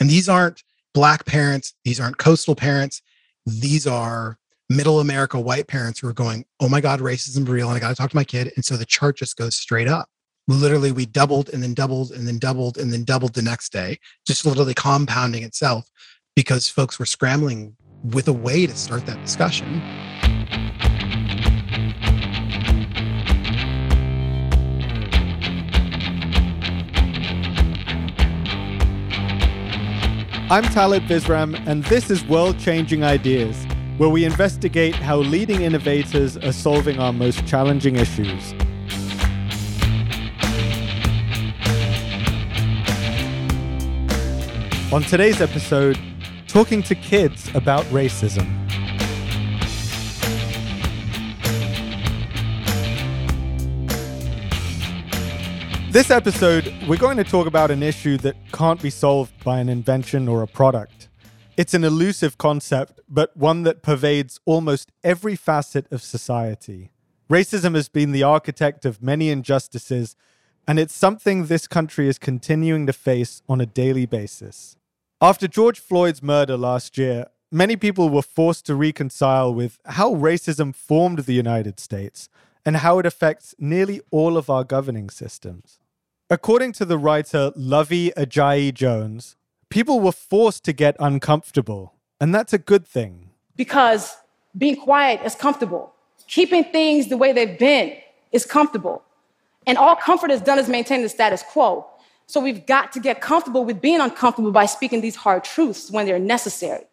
And these aren't black parents, these aren't coastal parents, these are middle America white parents who are going, oh my God, racism is real. And I got to talk to my kid. And so the chart just goes straight up. Literally, we doubled and then doubled and then doubled and then doubled the next day, just literally compounding itself because folks were scrambling with a way to start that discussion. I'm Talib Visram, and this is World Changing Ideas, where we investigate how leading innovators are solving our most challenging issues. On today's episode, talking to kids about racism. This episode, we're going to talk about an issue that can't be solved by an invention or a product. It's an elusive concept, but one that pervades almost every facet of society. Racism has been the architect of many injustices, and it's something this country is continuing to face on a daily basis. After George Floyd's murder last year, many people were forced to reconcile with how racism formed the United States and how it affects nearly all of our governing systems. According to the writer Luvvie Ajayi Jones, people were forced to get uncomfortable, and that's a good thing. Because being quiet is comfortable, keeping things the way they've been is comfortable. And all comfort has done is maintain the status quo. So we've got to get comfortable with being uncomfortable by speaking these hard truths when they're necessary.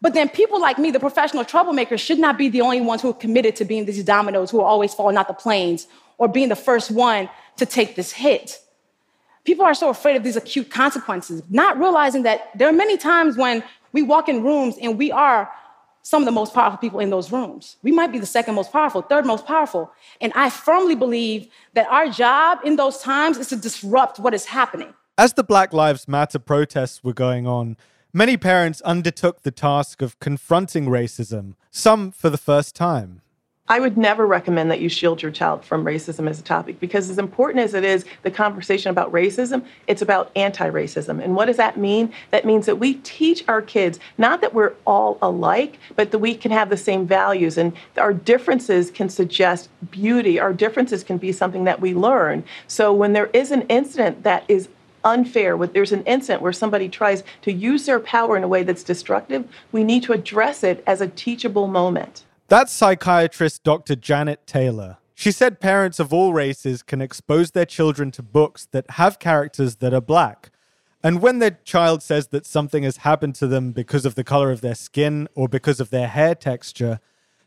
But then people like me, the professional troublemakers, should not be the only ones who are committed to being these dominoes who are always falling out the planes or being the first one to take this hit. People are so afraid of these acute consequences, not realizing that there are many times when we walk in rooms and we are some of the most powerful people in those rooms. We might be the second most powerful, third most powerful. And I firmly believe that our job in those times is to disrupt what is happening. As the Black Lives Matter protests were going on, Many parents undertook the task of confronting racism, some for the first time. I would never recommend that you shield your child from racism as a topic because, as important as it is the conversation about racism, it's about anti racism. And what does that mean? That means that we teach our kids not that we're all alike, but that we can have the same values. And our differences can suggest beauty, our differences can be something that we learn. So, when there is an incident that is unfair, when there's an incident where somebody tries to use their power in a way that's destructive, we need to address it as a teachable moment. That's psychiatrist Dr. Janet Taylor. She said parents of all races can expose their children to books that have characters that are black. And when their child says that something has happened to them because of the color of their skin or because of their hair texture,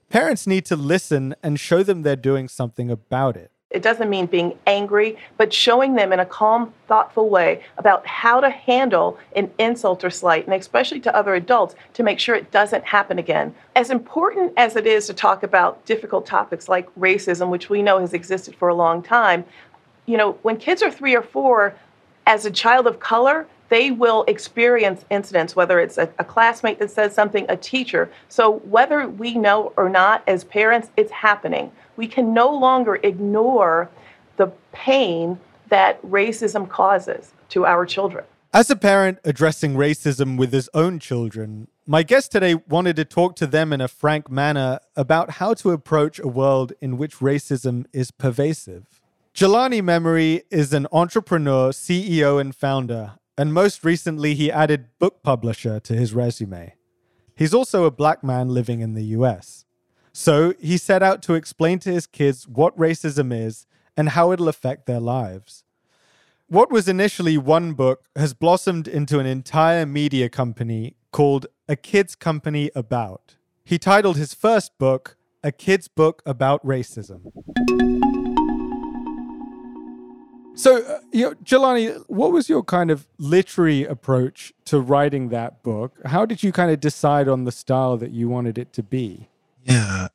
parents need to listen and show them they're doing something about it. It doesn't mean being angry, but showing them in a calm, thoughtful way about how to handle an insult or slight, and especially to other adults, to make sure it doesn't happen again. As important as it is to talk about difficult topics like racism, which we know has existed for a long time, you know, when kids are three or four, as a child of color, they will experience incidents, whether it's a, a, classmate that says something, a teacher. So, whether we know or not, as parents, it's happening. We can no longer ignore the pain that racism causes to our children. As a parent addressing racism with his own children, my guest today wanted to talk to them in a frank manner about how to approach a world in which racism is pervasive. Jelani Memory is an entrepreneur, CEO, and founder and most recently, he added book publisher to his resume. He's also a black man living in the US. So he set out to explain to his kids what racism is and how it'll affect their lives. What was initially one book has blossomed into an entire media company called A Kid's Company About. He titled his first book, A Kid's Book About Racism. So, uh, you know, Jelani, what was your kind of literary approach to writing that book? How did you kind of decide on the style that you wanted it to be? Yeah,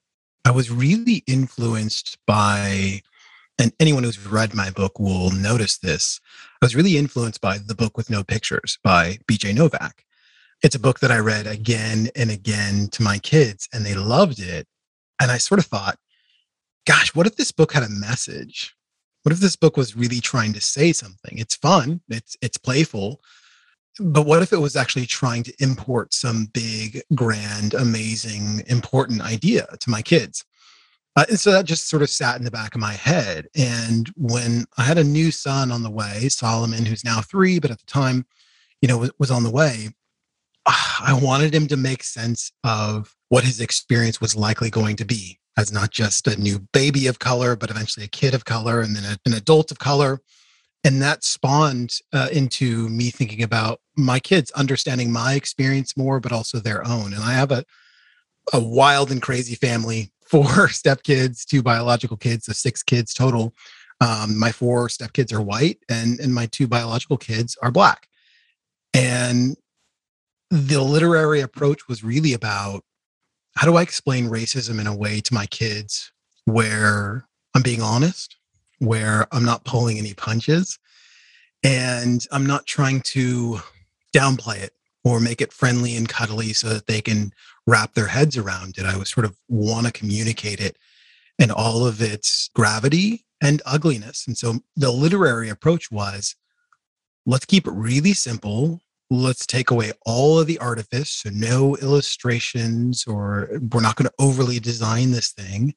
I was really influenced by, and anyone who's read my book will notice this. I was really influenced by the book with no pictures by BJ Novak. It's a book that I read again and again to my kids, and they loved it. And I sort of thought, gosh, what if this book had a message? what if this book was really trying to say something it's fun it's it's playful but what if it was actually trying to import some big, grand, amazing, important idea to my kids? Uh, and so that just sort of sat in the back of my head. And when I had a new son on the way, Solomon, who's now three, but at the time, you know, was, on the way, I wanted him to make sense of what his experience was likely going to be as not just a new baby of color, but eventually a kid of color and then a, an adult of color. And that spawned uh, into me thinking about my kids understanding my experience more, but also their own. And I have a, a wild and crazy family four stepkids, two biological kids, so six kids total. Um, my four stepkids are white, and and my two biological kids are black. And the literary approach was really about how do I explain racism in a way to my kids where I'm being honest, where I'm not pulling any punches, and I'm not trying to downplay it or make it friendly and cuddly so that they can wrap their heads around it. I was sort of want to communicate it and all of its gravity and ugliness. And so the literary approach was let's keep it really simple. Let's take away all of the artifice. So, no illustrations, or we're not going to overly design this thing.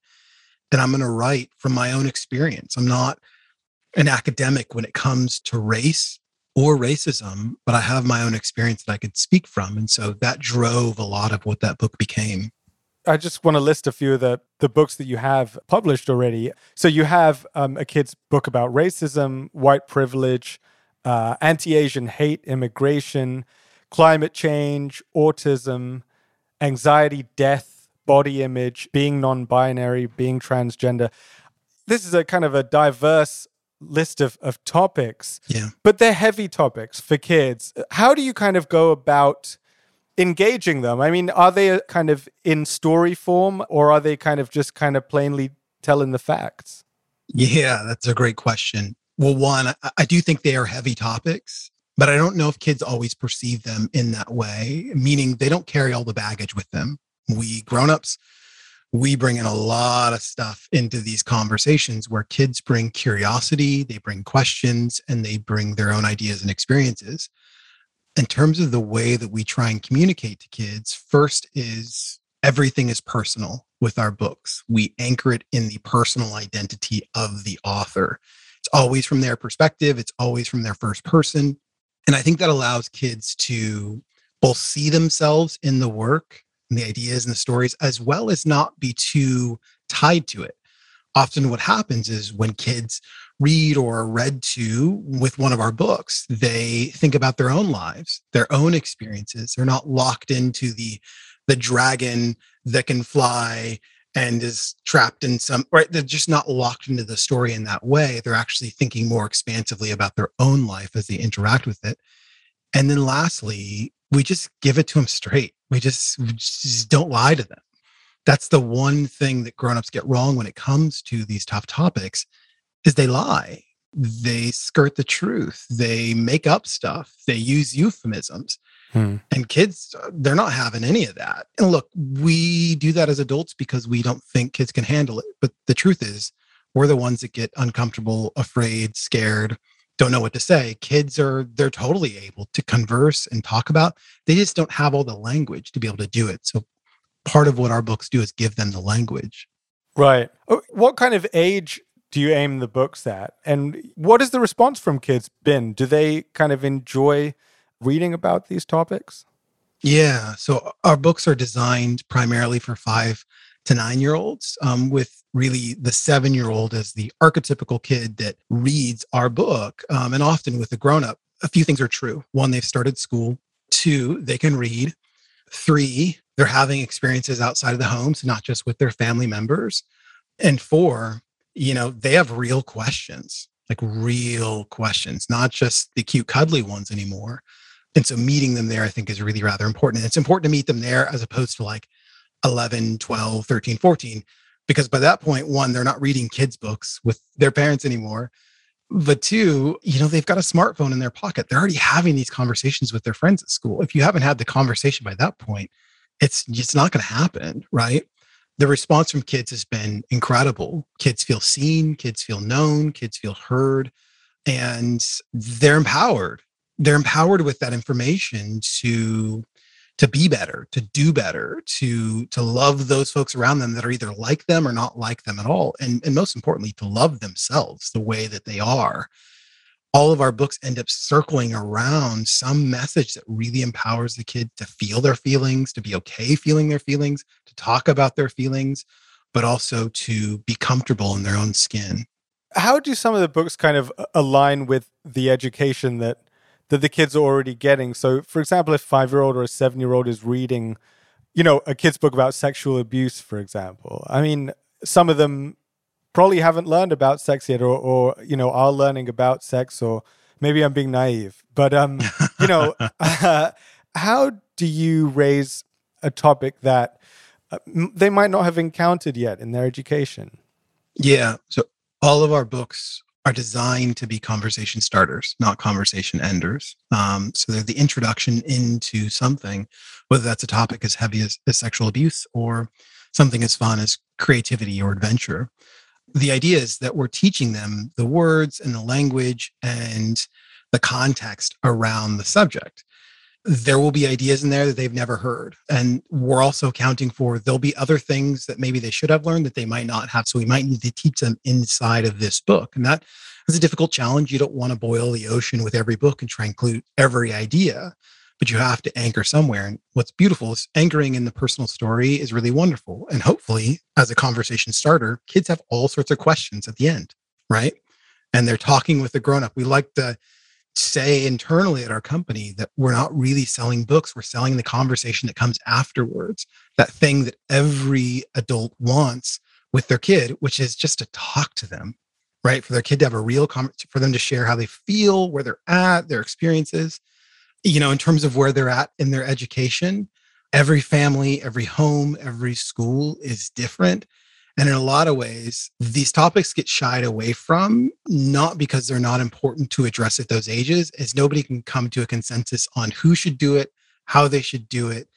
And I'm going to write from my own experience. I'm not an academic when it comes to race or racism, but I have my own experience that I could speak from. And so that drove a lot of what that book became. I just want to list a few of the, the books that you have published already. So you have um, a kid's book about racism, white privilege, uh, anti Asian hate, immigration, climate change, autism, anxiety, death, body image, being non binary, being transgender. This is a kind of a diverse list of, of topics. Yeah. But they're heavy topics for kids. How do you kind of go about engaging them? I mean, are they kind of in story form or are they kind of just kind of plainly telling the facts? Yeah, that's a great question. Well, one, I, I do think they are heavy topics, but I don't know if kids always perceive them in that way, meaning they don't carry all the baggage with them. We grown-ups, we bring in a lot of stuff into these conversations where kids bring curiosity, they bring questions, and they bring their own ideas and experiences. In terms of the way that we try and communicate to kids, first is everything is personal with our books. We anchor it in the personal identity of the author. It's always from their perspective, it's always from their first person. And I think that allows kids to both see themselves in the work and the ideas and the stories, as well as not be too tied to it. Often, what happens is when kids read or are read to with one of our books, they think about their own lives, their own experiences. They're not locked into the the dragon that can fly and is trapped in some right they're just not locked into the story in that way they're actually thinking more expansively about their own life as they interact with it and then lastly we just give it to them straight. We just, we just don't lie to them. That's the one thing that grown-ups get wrong when it comes to these tough topics is they lie. They skirt the truth. They make up stuff. They use euphemisms. Hmm. And kids, uh, they're not having any of that. And look, we do that as adults because we don't think kids can handle it. But the truth is, we're the ones that get uncomfortable, afraid, scared, don't know what to say. Kids are they're totally able to converse and talk about they just don't have all the language to be able to do it. So part of what our books do is give them the language. Right. Oh, what kind of age do you aim the books at? And what has the response from kids been? Do they kind of enjoy reading about these topics? Yeah. So our books are designed primarily for five to nine year olds um, with really the seven year old as the archetypical kid that reads our book. Um, and often with a grown up, a few things are true. One, they've started school. Two, they can read. Three, they're having experiences outside of the home, so not just with their family members. And four, you know, they have real questions, like real questions, not just the cute, cuddly ones anymore. And so meeting them there, I think, is really rather important. And it's important to meet them there as opposed to like 11, 12, 13, 14, because by that point, one, they're not reading kids' books with their parents anymore. But two, you know, they've got a smartphone in their pocket. They're already having these conversations with their friends at school. If you haven't had the conversation by that point, it's it's not going to happen, right? The response from kids has been incredible. Kids feel seen, kids feel known, kids feel heard, and they're empowered. they're empowered with that information to to be better to do better to to love those folks around them that are either like them or not like them at all and and most importantly to love themselves the way that they are. All of our books end up circling around some message that really empowers the kid to feel their feelings to be okay feeling their feelings to talk about their feelings but also to be comfortable in their own skin. How do some of the books kind of align with the education that that the kids are already getting. So, for example, if five year old or a seven year old is reading, you know, a kid's book about sexual abuse, for example, I mean, some of them probably haven't learned about sex yet, or, or you know, are learning about sex, or maybe I'm being naive, but um, you know, uh, how do you raise a topic that uh, they might not have encountered yet in their education? Yeah. So all of our books are designed to be conversation starters, not conversation enders. Um, so they're the introduction into something, whether that's a topic as heavy as, as sexual abuse or something as fun as creativity or adventure. The idea is that we're teaching them the words and the language and the context around the subject there will be ideas in there that they've never heard. And we're also accounting for there'll be other things that maybe they should have learned that they might not have. So we might need to teach them inside of this book. And that is a difficult challenge. You don't want to boil the ocean with every book and try and include every idea, but you have to anchor somewhere. And what's beautiful is anchoring in the personal story is really wonderful. And hopefully, as a conversation starter, kids have all sorts of questions at the end, right? And they're talking with the grown up. We like the say internally at our company that we're not really selling books we're selling the conversation that comes afterwards that thing that every adult wants with their kid which is just to talk to them right? For their kid to have a real conversation for them to share how they feel where they're at their experiences you know in terms of where they're at in their education. Every family every home every school is different and in a lot of ways, these topics get shied away from, not because they're not important to address at those ages, as nobody can come to a consensus on who should do it, how they should do it,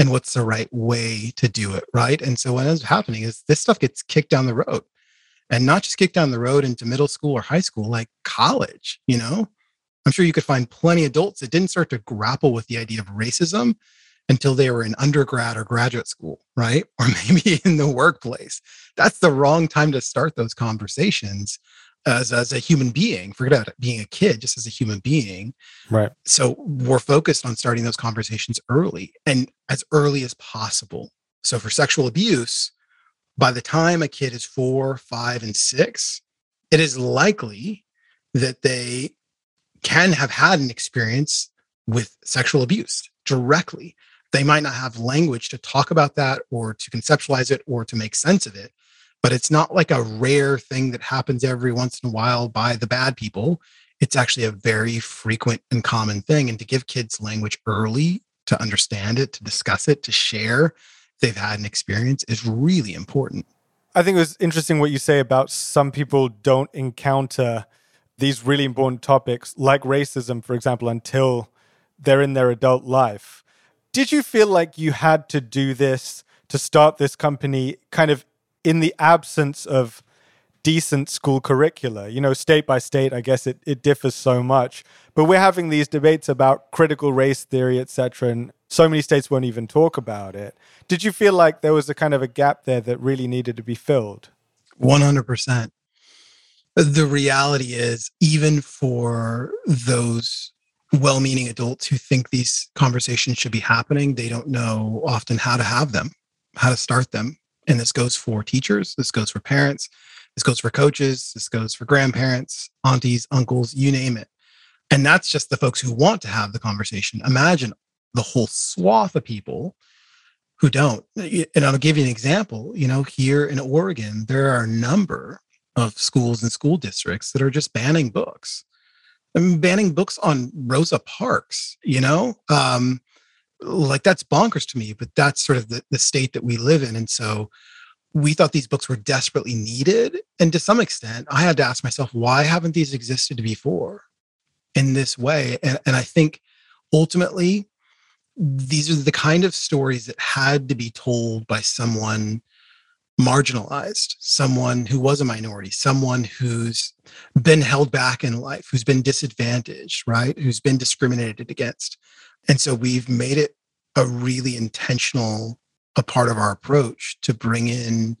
and what's the right way to do it. Right. And so what ends up happening is this stuff gets kicked down the road and not just kicked down the road into middle school or high school, like college, you know? I'm sure you could find plenty of adults that didn't start to grapple with the idea of racism until they were in undergrad or graduate school, right? Or maybe in the workplace. That's the wrong time to start those conversations as, as a human being. Forget about being a kid, just as a human being. Right. So we're focused on starting those conversations early and as early as possible. So for sexual abuse, by the time a kid is four, five, and six, it is likely that they can have had an experience with sexual abuse directly they might not have language to talk about that or to conceptualize it or to make sense of it but it's not like a rare thing that happens every once in a while by the bad people. It's actually a very frequent and common thing and to give kids language early to understand it to discuss it to share they've had an experience is really important. I think it was interesting what you say about some people don't encounter these really important topics like racism for example until they're in their adult life did you feel like you had to do this to start this company kind of in the absence of decent school curricula? You know, state by state, I guess it, it differs so much. But we're having these debates about critical race theory, etc., and so many states won't even talk about it. Did you feel like there was a kind of a gap there that really needed to be filled? 100%. The reality is, even for those well meaning adults who think these conversations should be happening, they don't know often how to have them, how to start them. And this goes for teachers, this goes for parents, this goes for coaches, this goes for grandparents, aunties, uncles, you name it. And that's just the folks who want to have the conversation. Imagine the whole swath of people who don't. And I'll give you an example. You know, here in Oregon, there are a number of schools and school districts that are just banning books I'm banning books on Rosa Parks, you know? Um, like that's bonkers to me, but that's sort of the, the state that we live in. And so we thought these books were desperately needed. And to some extent, I had to ask myself, why haven't these existed before in this way? And, and I think ultimately, these are the kind of stories that had to be told by someone marginalized, someone who was a minority, someone who's been held back in life, who's been disadvantaged, right? Who's been discriminated against. And so we've made it a really intentional a part of our approach to bring in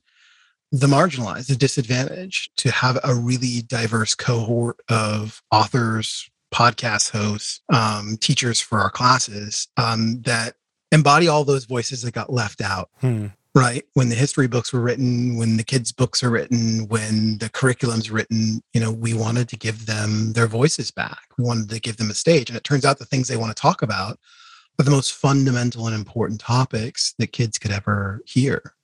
the marginalized, the disadvantaged, to have a really diverse cohort of authors, podcast hosts, um, teachers for our classes um, that embody all those voices that got left out. Hmm right when the history books were written when the kids books are written when the curriculum's written you know we wanted to give them their voices back. We wanted to give them a stage and it turns out the things they want to talk about are the most fundamental and important topics that kids could ever hear.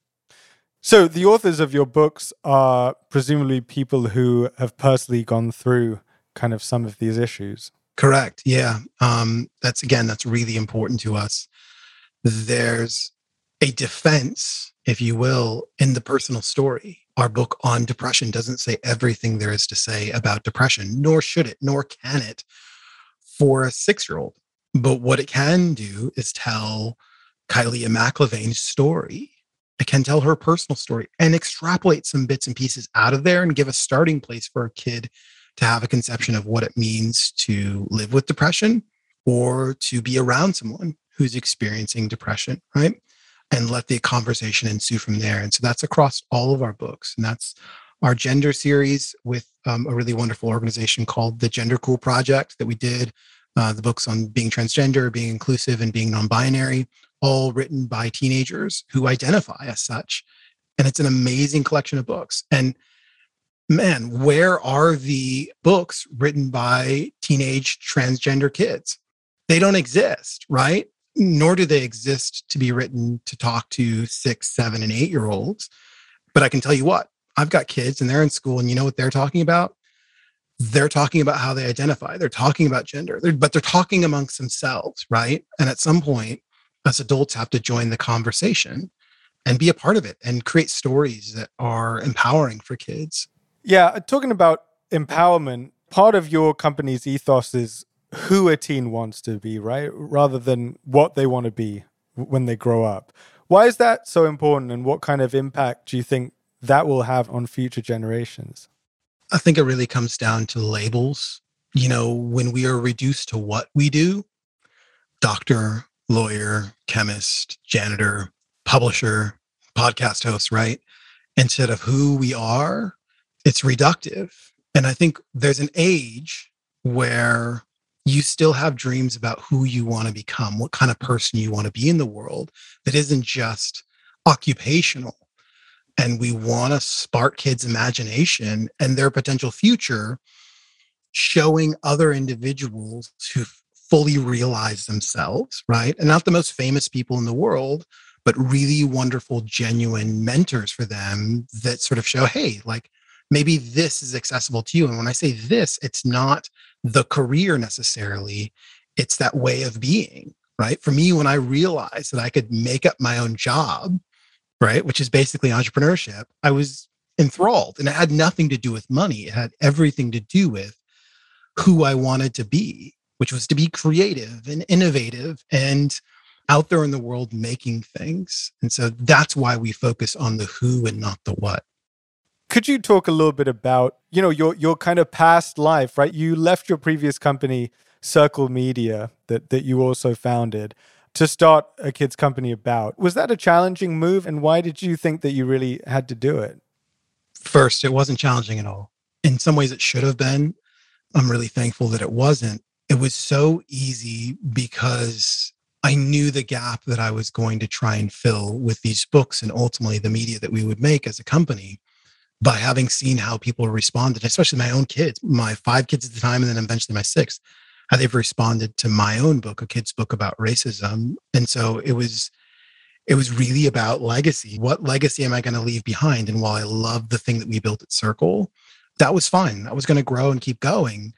So the authors of your books are presumably people who have personally gone through kind of some of these issues. Correct yeah. Um, that's again that's really important to us. There's a defense, if you will, in the personal story. Our book on depression doesn't say everything there is to say about depression, nor should it, nor can it for a six year old. But what it can do is tell Kileah McIlvain's story. It can tell her personal story and extrapolate some bits and pieces out of there and give a starting place for a kid to have a conception of what it means to live with depression or to be around someone who's experiencing depression, right? And let the conversation ensue from there. And so that's across all of our books. And that's our gender series with um, a really wonderful organization called the GenderCool Project that we did. Uh, the books on being transgender, being inclusive, and being non binary, all written by teenagers who identify as such. And it's an amazing collection of books. And man, where are the books written by teenage transgender kids? They don't exist, right? Nor do they exist to be written to talk to six, seven, and eight year olds. But I can tell you what, I've got kids and they're in school, and you know what they're talking about? They're talking about how they identify. They're talking about gender, they're, but they're talking amongst themselves, right? And at some point, us adults have to join the conversation and be a part of it and create stories that are empowering for kids. Yeah, talking about empowerment, part of your company's ethos is who a teen wants to be, right? Rather than what they want to be when they grow up. Why is that so important and what kind of impact do you think that will have on future generations? I think it really comes down to labels. You know, when we are reduced to what we do doctor, lawyer, chemist, janitor, publisher, podcast host, right? Instead of who we are, it's reductive. And I think there's an age where you still have dreams about who you want to become, what kind of person you want to be in the world that isn't just occupational. And we want to spark kids' imagination and their potential future, showing other individuals who fully realize themselves, right? And not the most famous people in the world, but really wonderful, genuine mentors for them that sort of show, hey, like maybe this is accessible to you. And when I say this, it's not the career necessarily, it's that way of being, right? For me, when I realized that I could make up my own job, right, which is basically entrepreneurship, I was enthralled and it had nothing to do with money. It had everything to do with who I wanted to be, which was to be creative and innovative and out there in the world making things. And so that's why we focus on the who and not the what. Could you talk a little bit about, you know, your your kind of past life, right? You left your previous company, Circle Media, that that you also founded, to start a kids company about. Was that a challenging move and why did you think that you really had to do it? First, it wasn't challenging at all. In some ways it should have been. I'm really thankful that it wasn't. It was so easy because I knew the gap that I was going to try and fill with these books and ultimately the media that we would make as a company by having seen how people responded, especially my own kids, my five kids at the time, and then eventually my six, how they've responded to my own book, a kid's book about racism. And so it was, it was really about legacy. What legacy am I going to leave behind? And while I love the thing that we built at Circle, that was fine. That was going to grow and keep going.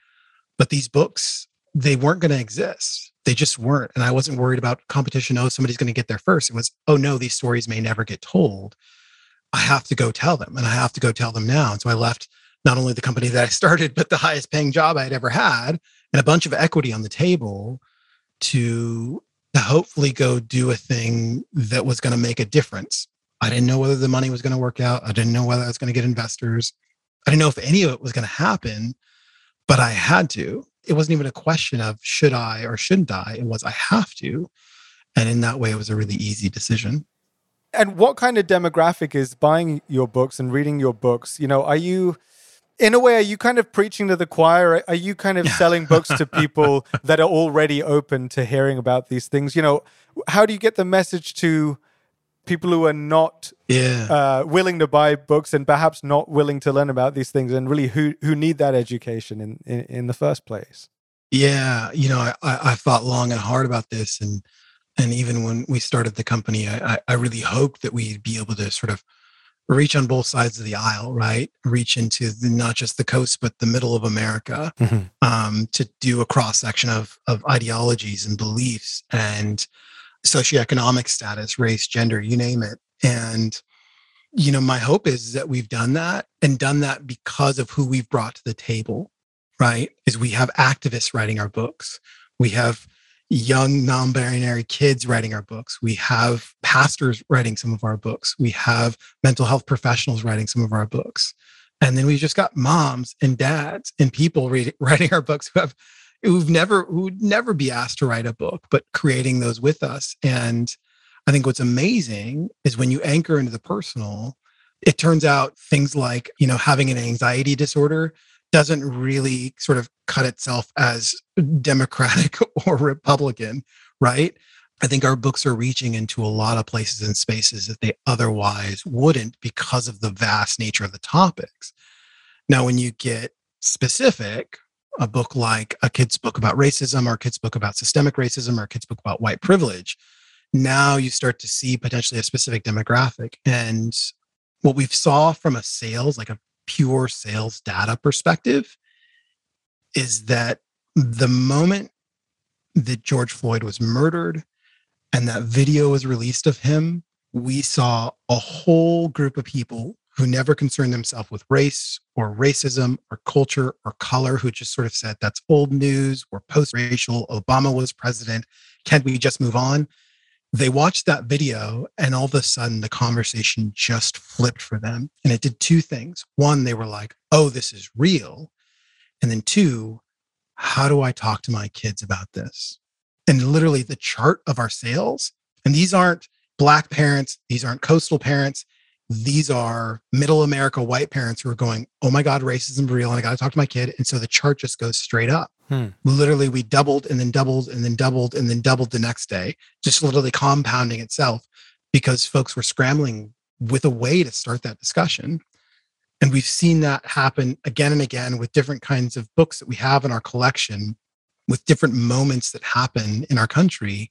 But these books, they weren't going to exist. They just weren't. And I wasn't worried about competition. Oh, somebody's going to get there first. It was, oh no, these stories may never get told. I have to go tell them and I have to go tell them now. And so I left not only the company that I started, but the highest paying job I had ever had and a bunch of equity on the table to, to hopefully go do a thing that was going to make a difference. I didn't know whether the money was going to work out. I didn't know whether I was going to get investors. I didn't know if any of it was going to happen, but I had to. It wasn't even a question of should I or shouldn't I. It was I have to. And in that way, it was a really easy decision. And what kind of demographic is buying your books and reading your books? You know, are you, in a way, are you kind of preaching to the choir? Are you kind of selling books to people that are already open to hearing about these things? You know, how do you get the message to people who are not yeah. uh, willing to buy books and perhaps not willing to learn about these things and really who who need that education in in, in the first place yeah you know I, I thought long and hard about this and and even when we started the company I, I really hoped that we'd be able to sort of reach on both sides of the aisle right reach into the, not just the coast but the middle of america mm-hmm. um, to do a cross section of of ideologies and beliefs and socioeconomic status, race, gender, you name it. And, you know, my hope is that we've done that and done that because of who we've brought to the table, right? Is we have activists writing our books. We have young non-binary kids writing our books. We have pastors writing some of our books. We have mental health professionals writing some of our books. And then we've just got moms and dads and people reading, writing our books who have who've never who would never be asked to write a book, but creating those with us. And I think what's amazing is when you anchor into the personal, it turns out things like, you know, having an anxiety disorder doesn't really sort of cut itself as Democratic or Republican, right? I think our books are reaching into a lot of places and spaces that they otherwise wouldn't because of the vast nature of the topics. Now, when you get specific, a book like a kid's book about racism or a kid's book about systemic racism or a kid's book about white privilege, now you start to see potentially a specific demographic. And what we've saw from a sales, like a pure sales data perspective, is that the moment that George Floyd was murdered and that video was released of him, we saw a whole group of people who never concerned themselves with race or racism or culture or color, who just sort of said, that's old news, we're post racial, Obama was president, can't we just move on? They watched that video, and all of a sudden, the conversation just flipped for them. And it did two things. One, they were like, oh, this is real. And then two, how do I talk to my kids about this? And literally, the chart of our sales, and these aren't Black parents, these aren't coastal parents, these are middle America white parents who are going, oh my God, racism is real. And I got to talk to my kid. And so the chart just goes straight up. Hmm. Literally, we doubled and then doubled and then doubled and then doubled the next day, just literally compounding itself because folks were scrambling with a way to start that discussion. And we've seen that happen again and again with different kinds of books that we have in our collection, with different moments that happen in our country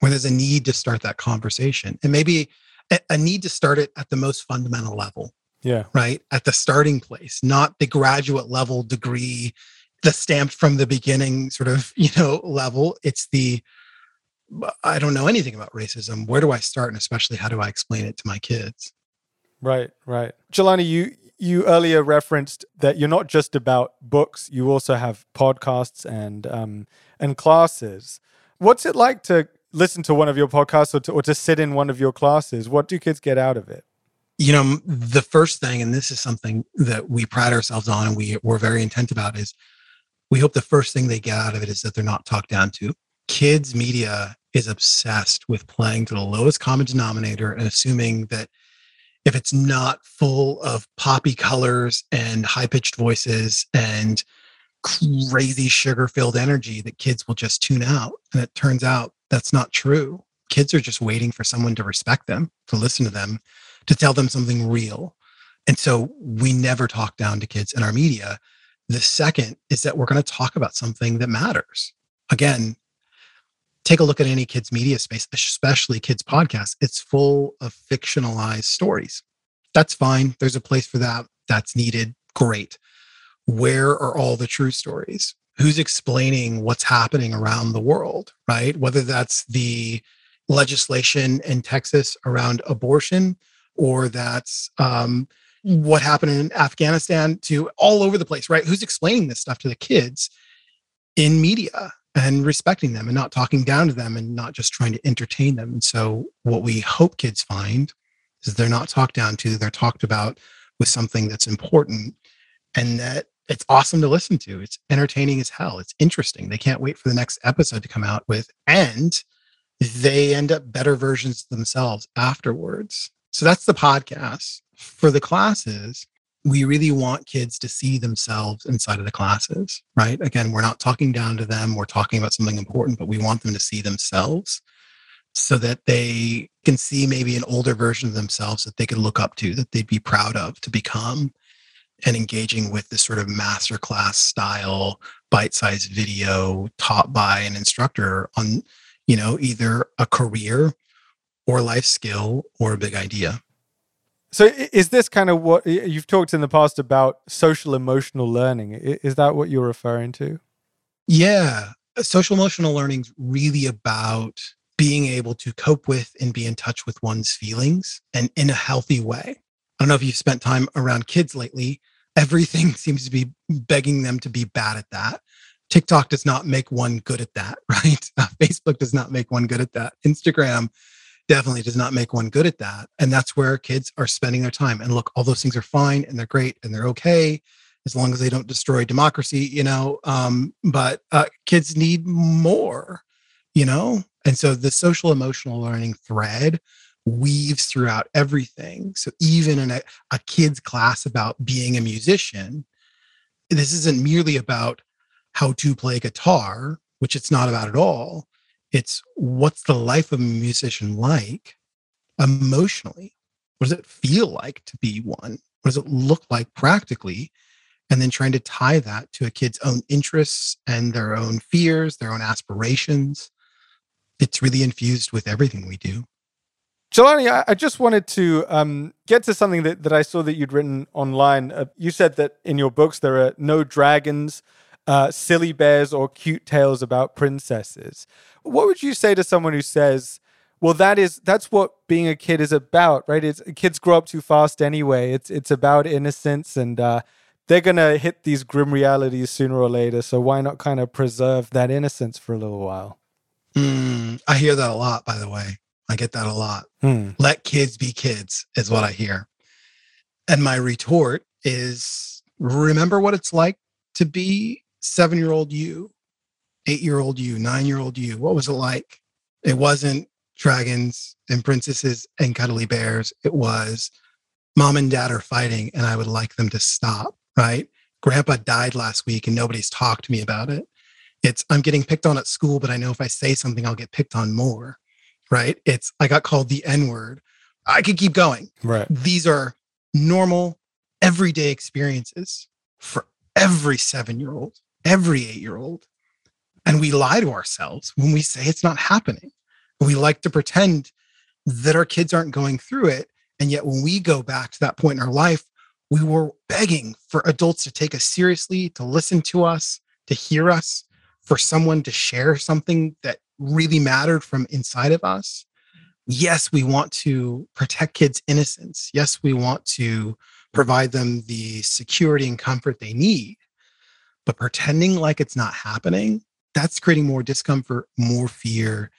where there's a need to start that conversation. And maybe a need to start it at the most fundamental level. Yeah. Right. At the starting place, not the graduate level degree, the stamped from the beginning sort of, you know, level. It's the, I don't know anything about racism. Where do I start? And especially how do I explain it to my kids? Right, right. Jelani, you you earlier referenced that you're not just about books, you also have podcasts and um and classes. What's it like to listen to one of your podcasts or to, or to sit in one of your classes? What do kids get out of it? You know, the first thing, and this is something that we pride ourselves on and we, we're very intent about, is we hope the first thing they get out of it is that they're not talked down to. Kids media is obsessed with playing to the lowest common denominator and assuming that if it's not full of poppy colors and high pitched voices and crazy sugar filled energy that kids will just tune out. And it turns out that's not true. Kids are just waiting for someone to respect them, to listen to them, to tell them something real. And so we never talk down to kids in our media. The second is that we're going to talk about something that matters. Again, take a look at any kids media space, especially kids podcasts. It's full of fictionalized stories. That's fine. There's a place for that. That's needed. Great. Where are all the true stories? who's explaining what's happening around the world, right? Whether that's the legislation in Texas around abortion or that's um, what happened in Afghanistan to all over the place, right? Who's explaining this stuff to the kids in media and respecting them and not talking down to them and not just trying to entertain them. And so, what we hope kids find is they're not talked down to, they're talked about with something that's important and that it's awesome to listen to. It's entertaining as hell. It's interesting. They can't wait for the next episode to come out with, and they end up better versions themselves afterwards. So that's the podcast. For the classes, we really want kids to see themselves inside of the classes, right? Again, we're not talking down to them, we're talking about something important, but we want them to see themselves so that they can see maybe an older version of themselves that they could look up to, that they'd be proud of to become and engaging with this sort of masterclass style bite-sized video taught by an instructor on you know either a career or life skill or a big idea so is this kind of what you've talked in the past about social emotional learning is that what you're referring to yeah social emotional learning is really about being able to cope with and be in touch with one's feelings and in a healthy way I don't know if you've spent time around kids lately. Everything seems to be begging them to be bad at that. TikTok does not make one good at that, right? Uh, Facebook does not make one good at that. Instagram definitely does not make one good at that. And that's where kids are spending their time. And look, all those things are fine and they're great and they're okay as long as they don't destroy democracy, you know. Um, but uh, kids need more, you know. And so the social emotional learning thread weaves throughout everything. So even in a, a kid's class about being a musician, this isn't merely about how to play guitar, which it's not about at all. It's what's the life of a musician like emotionally? What does it feel like to be one? What does it look like practically? And then trying to tie that to a kid's own interests and their own fears, their own aspirations. It's really infused with everything we do. Jelani, I, just wanted to um, get to something that, that I saw that you'd written online. Uh, you said that in your books there are no dragons, uh, silly bears, or cute tales about princesses. What would you say to someone who says, well, that is that's what being a kid is about, right? It's kids grow up too fast anyway. It's it's about innocence, and uh, they're gonna hit these grim realities sooner or later. So why not kind of preserve that innocence for a little while? Mm, I hear that a lot, by the way. I get that a lot. Hmm. Let kids be kids is what I hear. And my retort is remember what it's like to be seven year old you, eight year old you, nine year old you. What was it like? It wasn't dragons and princesses and cuddly bears. It was mom and dad are fighting and I would like them to stop, right? Grandpa died last week and nobody's talked to me about it. It's I'm getting picked on at school, but I know if I say something, I'll get picked on more right? It's I got called the N word. I could keep going. Right. These are normal, everyday experiences for every seven year old, every eight year old. And we lie to ourselves when we say it's not happening. We like to pretend that our kids aren't going through it. And yet, when we go back to that point in our life, we were begging for adults to take us seriously, to listen to us, to hear us, for someone to share something that really mattered from inside of us. Yes, we want to protect kids' innocence. Yes, we want to provide them the security and comfort they need. But pretending like it's not happening, that's creating more discomfort, more fear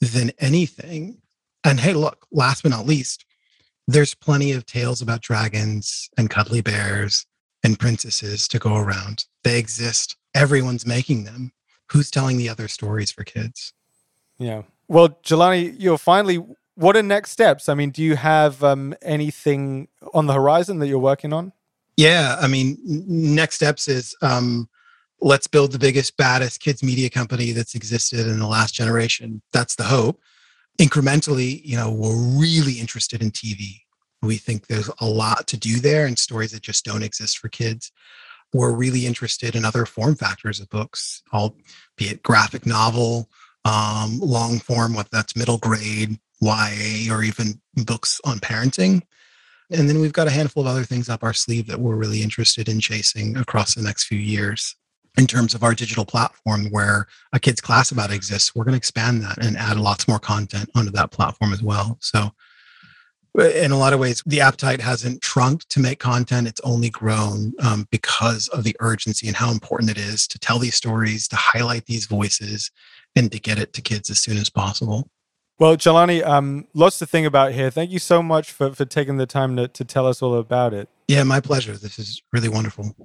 than anything. And hey, look, last but not least, there's plenty of tales about dragons and cuddly bears and princesses to go around. They exist. Everyone's making them who's telling the other stories for kids? Yeah. Well, Jelani, you're finally. What are next steps? I mean, do you have um, anything on the horizon that you're working on? Yeah, I mean, next steps is um, let's build the biggest, baddest kids media company that's existed in the last generation. That's the hope. Incrementally, you know, we're really interested in TV. We think there's a lot to do there and stories that just don't exist for kids we're really interested in other form factors of books, all be it graphic novel, um, long form, whether that's middle grade, YA, or even books on parenting. And then we've got a handful of other things up our sleeve that we're really interested in chasing across the next few years. In terms of our digital platform, where a kids class about exists, we're going to expand that and add lots more content onto that platform as well. So in a lot of ways, the appetite hasn't shrunk to make content. It's only grown um, because of the urgency and how important it is to tell these stories, to highlight these voices, and to get it to kids as soon as possible. Well, Jelani, um, lots to think about here. Thank you so much for, for taking the time to, to tell us all about it. Yeah, my pleasure. This is really wonderful.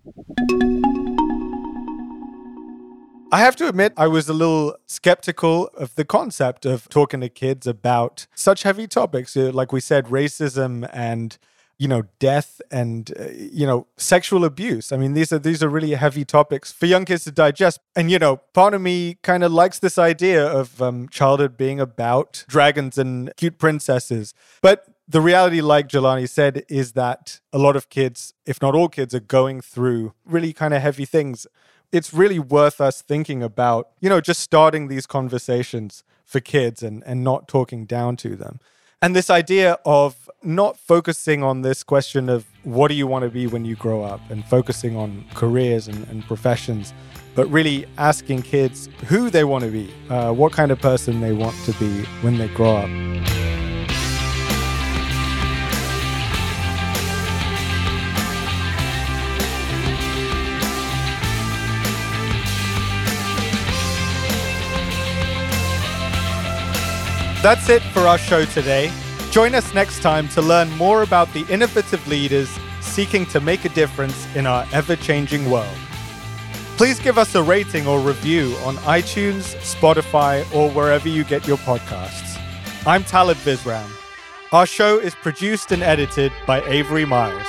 I have to admit, I was a little skeptical of the concept of talking to kids about such heavy topics. Uh, like we said, racism and you know death and uh, you know sexual abuse. I mean these are these are really heavy topics for young kids to digest. And you know part of me kind of likes this idea of um, childhood being about dragons and cute princesses. But the reality like jelani said is that a lot of kids if not all kids are going through really kind of heavy things. It's really worth us thinking about, you know, just starting these conversations for kids and, and not talking down to them. And this idea of not focusing on this question of what do you want to be when you grow up and focusing on careers and, and professions, but really asking kids who they want to be, uh, what kind of person they want to be when they grow up. That's it for our show today. Join us next time to learn more about the innovative leaders seeking to make a difference in our ever changing world. Please give us a rating or review on iTunes, Spotify, or wherever you get your podcasts. I'm Talib Visram. Our show is produced and edited by Avery Miles.